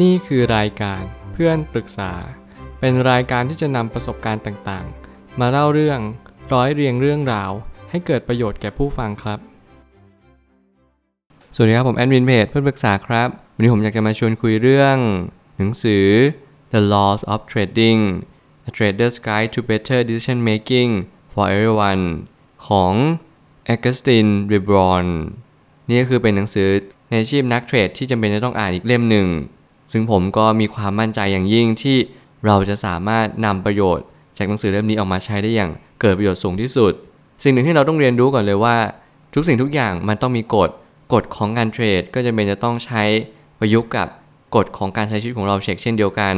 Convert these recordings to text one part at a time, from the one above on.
นี่คือรายการเพื่อนปรึกษา เป็นรายการที่จะนำประสบการณ์ต่างๆ มาเล่าเรื่องร้อยเรียงเรื่องราว ให้เกิดประโยชน์แก่ผู้ฟังครับ สวัสดีครับผมแอดมินเพจเพื่อนปรึกษาครับ วันนี้ผมอยากจะมาชวนคุยเรื่อง หนังสือ The Laws of Trading A Trader's Guide to Better Decision Making for Everyone ของ Augustine r e b r o n นี่ก็คือเป็นหนังสือในอาชีพนักเทรดที่จำเป็นจะต้องอ่านอีกเล่มหนึ่ง ซึ่งผมก็มีความมั่นใจอย่างยิ่งที่เราจะสามารถนำประโยชน์ จากหนังสือเล่มนี้ออกมาใช้ได้อย่างเกิดประโยชน์สูงที่สุด สิ่งหนึ่งที่เราต้องเรียนรู้ก่อนเลยว่า ทุกสิ่งทุกอย่างมันต้องมีกฎกฎของการเทรด ก็จะเป็นจะต้องใช้ประยุกต์กับกฎของการใช้ชีวิตของเราเช็คเช่นเดียวกัน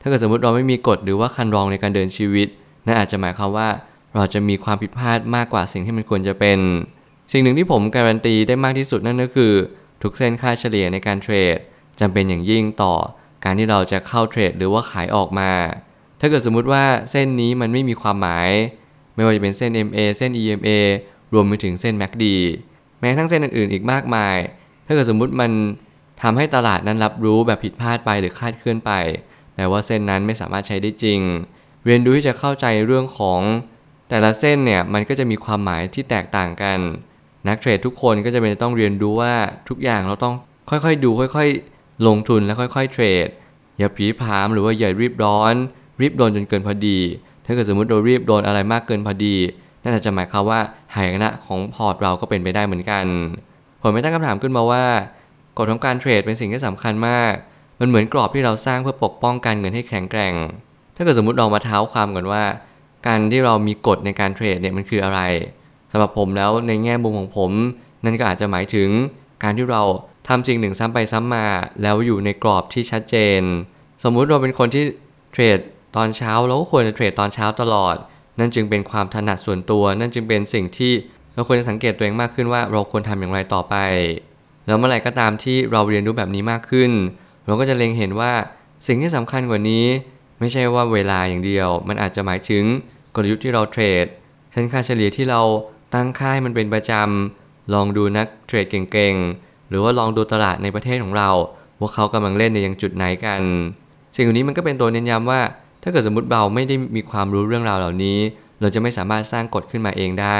ถ้าเกิดสมมติเราไม่มีกฎหรือว่าคันรองในการเดินชีวิตนั่นอาจจะหมายความว่าเราจะมีความผิดพลาดมากกว่าสิ่งที่มันควรจะเป็น สิ่งหนึ่งที่ผมการันตีได้มากที่สุดนั่นก็คือ ทุกเส้นค่าเฉลี่ยในการเทรด จำเป็นอย่างยิ่งต่อการที่เราจะเข้าเทรดหรือว่าขายออกมา ถ้าเกิดสมมุติว่าเส้นนี้มันไม่มีความหมาย ไม่ว่าจะเป็นเส้น MA เส้น EMA รวมไปถึงเส้น MACD แม้ทั้งเส้นอื่นๆอีกมากมาย ถ้าเกิดสมมุติมันทำให้ตลาดนั้นรับรู้แบบผิดพลาดไปหรือคาดเคลื่อนไปแปลว่าเส้นนั้นไม่สามารถใช้ได้จริง เรียนรู้ที่จะเข้าใจเรื่องของ แต่ละเส้นเนี่ยมันก็จะมีความหมายที่แตกต่างกัน นักเทรดทุกคนก็จะเป็นต้องเรียนรู้ว่าทุกอย่างเราต้องค่อยๆดูค่อยๆ ลงทุนแล้วค่อยๆเทรด อย่าผีผามหรือว่าอย่ารีบร้อน รีบโดนจนเกินพอดี ถ้าเกิดสมมติเรารีบโดนอะไรมากเกินพอดีนั่นอาจจะหมายความว่าหายนะของพอร์ตเราก็เป็นไปได้เหมือนกัน ผมไม่ตั้งคำถามขึ้นมาว่ากฎของการเทรดเป็นสิ่งที่สำคัญมาก มันเหมือนกรอบที่เราสร้างเพื่อปกป้องการเงินให้แข็งแกร่ง ถ้าเกิดสมมติเรามาเท้าความก่อนว่า การที่เรามีกฎในการเทรดเนี่ยมันคืออะไรสำหรับผมแล้วในแง่มุมของผม นั่นก็อาจจะหมายถึงการที่เรา ทำสิ่งหนึ่งซ้ำไปซ้ำมา แล้วอยู่ในกรอบที่ชัดเจน สมมุติเราเป็นคนที่เทรดตอนเช้าเราก็ควรจะเทรดตอนเช้าตลอด นั่นจึงเป็นความถนัดส่วนตัว นั่นจึงเป็นสิ่งที่เราควรจะสังเกตตัวเองมากขึ้นว่าเราควรทำอย่างไรต่อไป แล้วเมื่อไหร่ก็ตามที่เราเรียนรู้แบบนี้มากขึ้น เราก็จะเล็งเห็นว่าสิ่งที่สำคัญกว่านี้ ไม่ใช่ว่าเวลาอย่างเดียว มันอาจจะหมายถึงกลยุทธ์ที่เราเทรดเส้นค่าเฉลี่ยที่เราตั้งค่ายมันเป็นประจำลองดูนักเทรดเก่งๆ รือว่าลองดูตลาดในประเทศของเรา ว่าเขากำลังเล่นในยังจุดไหนกัน สิ่งเหล่านี้มันก็เป็นตัวเน้นย้ำว่า ถ้าเกิดสมมติเราไม่ได้มีความรู้เรื่องราวเหล่านี้ เราจะไม่สามารถสร้างกฎขึ้นมาเองได้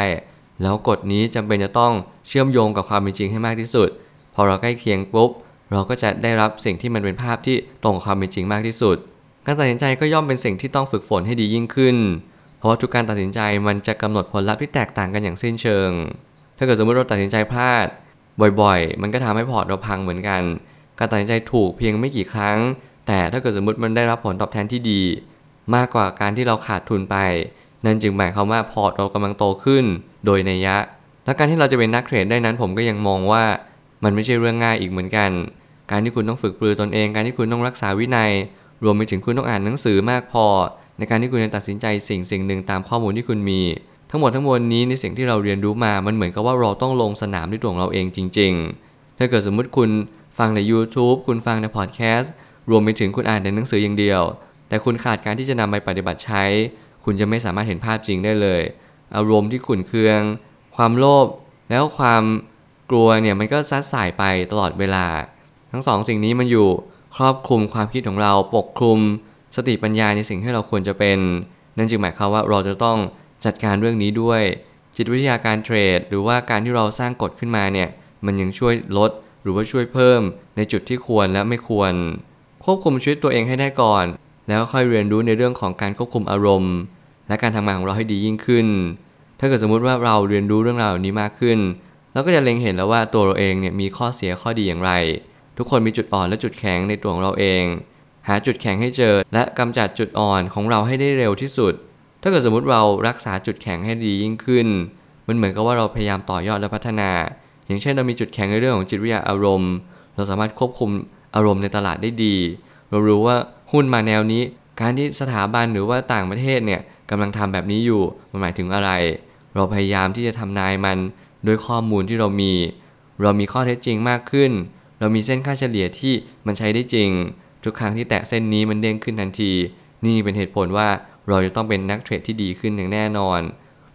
แล้วกฎนี้จำเป็นจะต้องเชื่อมโยงกับความเป็นจริงให้มากที่สุด พอเราใกล้เคียงปุ๊บเราก็จะได้รับสิ่งที่มันเป็นภาพที่ตรงกับความเป็นจริงมากที่สุด การตัดสินใจก็ย่อมเป็นสิ่งที่ต้องฝึกฝนให้ดียิ่งขึ้น เพราะว่าทุกการตัดสินใจมันจะกำหนดผลลัพธ์ที่แตกต่างกันอย่างสิ้นเชิง ถ้าเกิดสมมติเราตัดสินใจพลาด บ่อยๆ มันก็ทำให้พอร์ตเราพังเหมือนกัน การตัดสินใจถูกเพียงไม่กี่ครั้ง แต่ถ้าเกิดสมมติมันได้รับผลตอบแทนที่ดี มากกว่าการที่เราขาดทุนไป นั่นจึงหมายความว่าพอร์ตเรากำลังโตขึ้น โดยในยะ และการที่เราจะเป็นนักเทรดได้นั้นผมก็ยังมองว่ามันไม่ใช่เรื่องง่ายอีกเหมือนกัน การที่คุณต้องฝึกปรือตนเอง การที่คุณต้องรักษาวินัย รวมไปถึงคุณต้องอ่านหนังสือมากพอ ในการที่คุณจะตัดสินใจสิ่งสิ่งหนึ่งตามข้อมูลที่คุณมี ทั้งหมดทั้งมวลนี้ในสิ่งที่เราเรียนรู้มา มันเหมือนกับว่าเราต้องลงสนามด้วยตัวของเราเองจริง ๆ ถ้าเกิดสมมุติคุณฟังใน YouTube คุณฟังในพอดแคสต์ รวมไปถึงคุณอ่านในหนังสืออย่างเดียว แต่คุณขาดการที่จะนำไปปฏิบัติใช้ คุณจะไม่สามารถเห็นภาพจริงได้เลย อารมณ์ที่ขุ่นเคือง ความโลภ แล้วความกลัวเนี่ยมันก็ซัดสายไปตลอดเวลา ทั้งสองสิ่งนี้มันอยู่ครอบคลุมความคิดของเรา ปกคลุม สติปัญญาในสิ่งที่เราควรจะเป็น นั่นจึงหมายความว่าเราจะต้อง จัดการเรื่องนี้ด้วย จิตวิทยาการเทรด หรือว่าการที่เราสร้างกฎขึ้นมาเนี่ยมันยังช่วยลด หรือว่าช่วยเพิ่ม ในจุดที่ควรและไม่ควร ควบคุมชีวิตตัวเองให้ได้ก่อน แล้วค่อยเรียนรู้ในเรื่องของการควบคุมอารมณ์ และการทำงานของเราให้ดียิ่งขึ้น ถ้าเกิดสมมุติว่าเราเรียนรู้เรื่องราวเหล่านี้มากขึ้นเราก็จะเล็งเห็นแล้วว่าตัวเราเองเนี่ยมีข้อเสียข้อดีอย่างไร ทุกคนมีจุดอ่อนและจุดแข็งในตัวของเราเอง หาจุดแข็งให้เจอ และกำจัดจุดอ่อนของเราให้ได้เร็วที่สุด ถ้าเกิดสมมติเรารักษาจุดแข็งให้ดียิ่งขึ้น มันเหมือนกับว่าเราพยายามต่อยอดและพัฒนา อย่างเช่นเรามีจุดแข็งในเรื่องของจิตวิทยาอารมณ์ เราสามารถควบคุมอารมณ์ในตลาดได้ดี เรารู้ว่าหุ้นมาแนวนี้ การที่สถาบันหรือว่าต่างประเทศเนี่ยกำลังทำแบบนี้อยู่ มันหมายถึงอะไร เราพยายามที่จะทำนายมันด้วยข้อมูลที่เรามี เรามีข้อเท็จจริงมากขึ้น เรามีเส้นค่าเฉลี่ยที่มันใช้ได้จริง ทุกครั้งที่แตะเส้นนี้มันเด้งขึ้นทันที นี่เป็นเหตุผลว่า เราจะต้องเป็นนักเทรดที่ดีขึ้นอย่างแน่นอน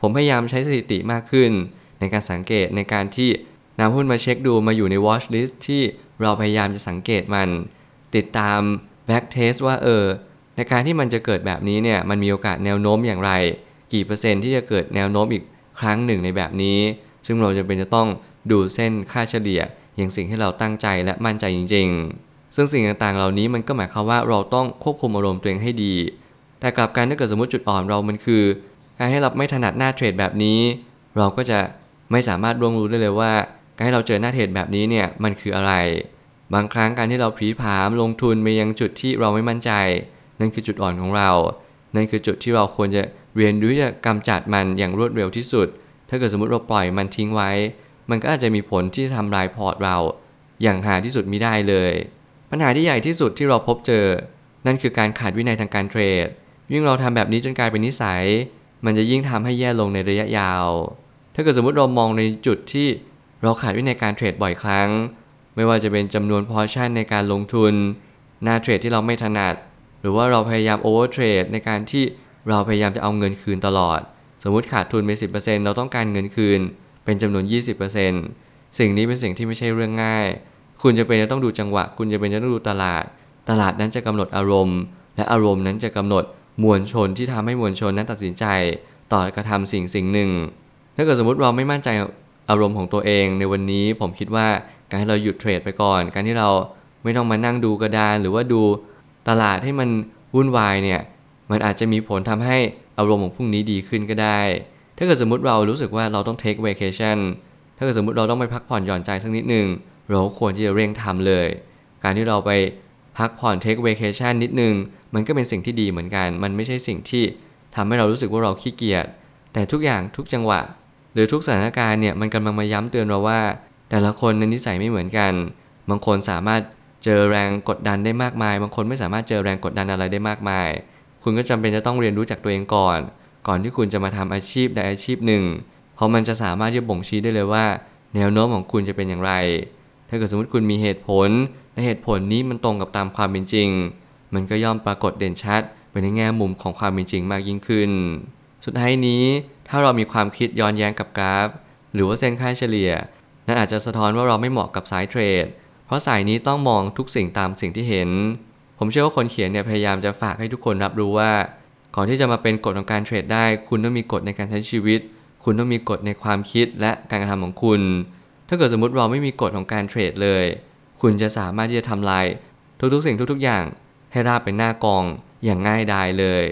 ผมพยายามใช้สถิติมากขึ้น ในการสังเกตในการที่นำหุ้นมาเช็คดูมาอยู่ใน watch list ที่เราพยายามจะสังเกตมัน ติดตาม backtest ว่าเออ ในการที่มันจะเกิดแบบนี้เนี่ยมันมีโอกาสแนวโน้มอย่างไร กี่เปอร์เซ็นต์ที่จะเกิดแนวโน้มอีกครั้งหนึ่งในแบบนี้ ซึ่งเราจำเป็นจะต้องดูเส้นค่าเฉลี่ยอย่างสิ่งที่เราตั้งใจและมั่นใจจริง ๆ ซึ่งสิ่งต่างๆ เหล่านี้มันก็หมายความว่าเราต้องควบคุมอารมณ์ตัวเองให้ดี แต่กลับกันถ้าเกิดสมมติจุดอ่อนเรามันคือ การให้เราไม่ถนัดหน้าเทรดแบบนี้ เราก็จะไม่สามารถร่วงรู้ได้เลยว่า การให้เราเจอหน้าเทรดแบบนี้เนี่ยมันคืออะไร บางครั้งการที่เราผีผามลงทุนไปยังจุดที่เราไม่มั่นใจ นั่นคือจุดอ่อนของเรา นั่นคือจุดที่เราควรจะเรียนรู้จะกำจัดมันอย่างรวดเร็วที่สุด ถ้าเกิดสมมติเราปล่อยมันทิ้งไว้ มันก็อาจจะมีผลที่จะทำลายพอร์ตเรา อย่างหาที่สุดมิได้เลย ปัญหาที่ใหญ่ที่สุดที่เราพบเจอ นั่นคือการขาดวินัยทางการเทรด ยิ่งเราทำแบบนี้จนกลายเป็นนิสัย มันจะยิ่งทำให้แย่ลงในระยะยาว ถ้าเกิดสมมติเรามองในจุดที่เราขาดวินัยการเทรดบ่อยครั้ง ไม่ว่าจะเป็นจำนวน portion ในการลงทุน หน้าเทรดที่เราไม่ถนัด หรือว่าเราพยายาม overtrade ในการที่เราพยายามจะเอาเงินคืนตลอด สมมุติขาดทุนไป 10%เราต้องการเงินคืน เป็นจำนวน 20%สิ่งนี้เป็นสิ่งที่ไม่ใช่เรื่องง่าย คุณจะเป็นจะต้องดูจังหวะ คุณจะเป็นจะต้องดูตลาด ตลาดนั้นจะกำหนดอารมณ์ และอารมณ์นั้นจะกำหนด มวลชนที่ทำให้มวลชนนั้นตัดสินใจต่อกระทำสิ่งสิ่งหนึ่ง ถ้าเกิดสมมติเราไม่มั่นใจอารมณ์ของตัวเองในวันนี้ผมคิดว่าการที่เราหยุดเทรดไปก่อน การที่เราไม่ต้องมานั่งดูกระดาน หรือว่าดูตลาดให้มันวุ่นวายเนี่ยมันอาจจะมีผลทำให้อารมณ์ของพรุ่งนี้ดีขึ้นก็ได้ ถ้าเกิดสมมติเรารู้สึกว่าเราต้อง take vacation ถ้าเกิดสมมติเราต้องไปพักผ่อนหย่อนใจสักนิดหนึ่งเราควรที่จะเร่งทำเลย การที่เราไป พักผ่อน take vacation นิดนึง มันก็เป็นสิ่งที่ดีเหมือนกัน มันไม่ใช่สิ่งที่ทำให้เรารู้สึกว่าเราขี้เกียจ แต่ทุกอย่างทุกจังหวะ หรือทุกสถานการณ์เนี่ยมันกำลังมาย้ำเตือนเราว่า แต่ละคนในนิสัยไม่เหมือนกัน บางคนสามารถเจอแรงกดดันได้มากมาย บางคนไม่สามารถเจอแรงกดดันอะไรได้มากมาย คุณก็จำเป็นจะต้องเรียนรู้จากตัวเองก่อน ก่อนที่คุณจะมาทำอาชีพใดอาชีพหนึ่ง เพราะมันจะสามารถที่จะบ่งชี้ได้เลยว่า แนวโน้มของคุณจะเป็นอย่างไร ถ้าเกิดสมมติคุณมีเหตุผล และเหตุผลนี้มันตรงกับตามความเป็นจริง มันก็ย่อมปรากฏเด่นชัดไปในแง่มุมของความเป็นจริงมากยิ่งขึ้น สุดท้ายนี้ถ้าเรามีความคิดย้อนแย้งกับกราฟ หรือว่าเส้นค่าเฉลี่ย นั่นอาจจะสะท้อนว่าเราไม่เหมาะกับสายเทรด เพราะสายนี้ต้องมองทุกสิ่งตามสิ่งที่เห็น ผมเชื่อว่าคนเขียนเนี่ยพยายามจะฝากให้ทุกคนรับรู้ว่า ก่อนที่จะมาเป็นกฎของการเทรดได้ คุณต้องมีกฎในการใช้ชีวิต คุณต้องมีกฎในความคิดและการกระทำของคุณ ถ้าเกิดสมมติเราไม่มีกฎของการเทรดเลย คุณจะสามารถที่จะทำลายทุกๆ สิ่งทุกๆ อย่าง ให้ราบเป็นหน้ากองอย่างง่ายดายเลย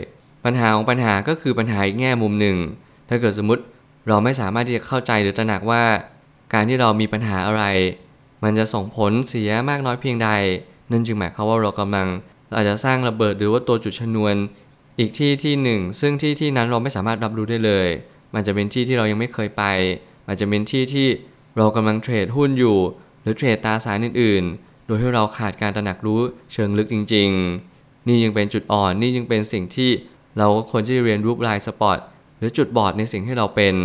ปัญหาของปัญหาก็คือปัญหาอีกแง่มุมหนึ่ง ถ้าเกิดสมมติเราไม่สามารถที่จะเข้าใจหรือตระหนักว่า การที่เรามีปัญหาอะไร มันจะส่งผลเสียมากน้อยเพียงใด นั่นจึงหมายความว่าเรากำลังเราอาจจะสร้างระเบิดหรือว่าตัวจุดชนวน อีกที่ที่หนึ่ง ซึ่งที่ที่นั้นเราไม่สามารถรับรู้ได้เลย มันจะเป็นที่ที่เรายังไม่เคยไป มันจะเป็นที่ที่เรากำลังเทรดหุ้นอยู่ รือเทรดตราสารอื่นๆ โดยที่เราขาดการตระหนักรู้เชิงลึกจริง ๆ นี่ยังเป็นจุดอ่อนนี่ยังเป็นสิ่งที่เราควรที่จะเรียนรู้ลายสปอตหรือจุดบอดในสิ่งที่เราเป็น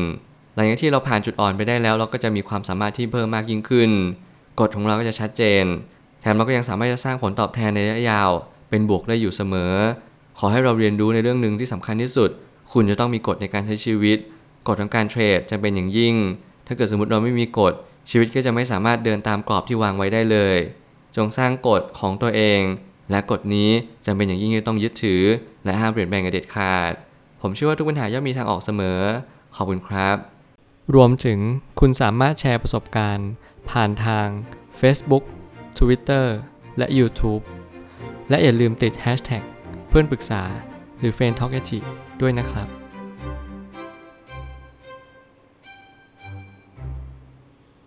หลังจากที่เราผ่านจุดอ่อนไปได้แล้ว เราก็จะมีความสามารถที่เพิ่มมากยิ่งขึ้น กฎของเราก็จะชัดเจน แถมเราก็ยังสามารถจะสร้างผลตอบแทนในระยะยาว เป็นบวกได้อยู่เสมอ ขอให้เราเรียนรู้ในเรื่องหนึ่งที่สำคัญที่สุด คุณจะต้องมีกฎในการใช้ชีวิต กฎของการเทรดจะเป็นอย่างยิ่ง ถ้าเกิดสมมติเราไม่มีกฎ ชีวิตก็จะไม่สามารถเดินตามกรอบที่วางไว้ได้เลย จงสร้างกฎของตัวเอง และกฎนี้จำเป็นอย่างยิ่งที่ต้องยึดถือ และห้ามเปลี่ยนแปลงกันเด็ดขาด ผมเชื่อว่าทุกปัญหาย่อมมีทางออกเสมอ ขอบคุณครับ รวมถึงคุณสามารถแชร์ประสบการณ์ ผ่านทาง Facebook Twitter และ YouTube และอย่าลืมติด Hashtag เพื่อนปรึกษาหรือ f r ร e n d t a l k ด้วยนะครับ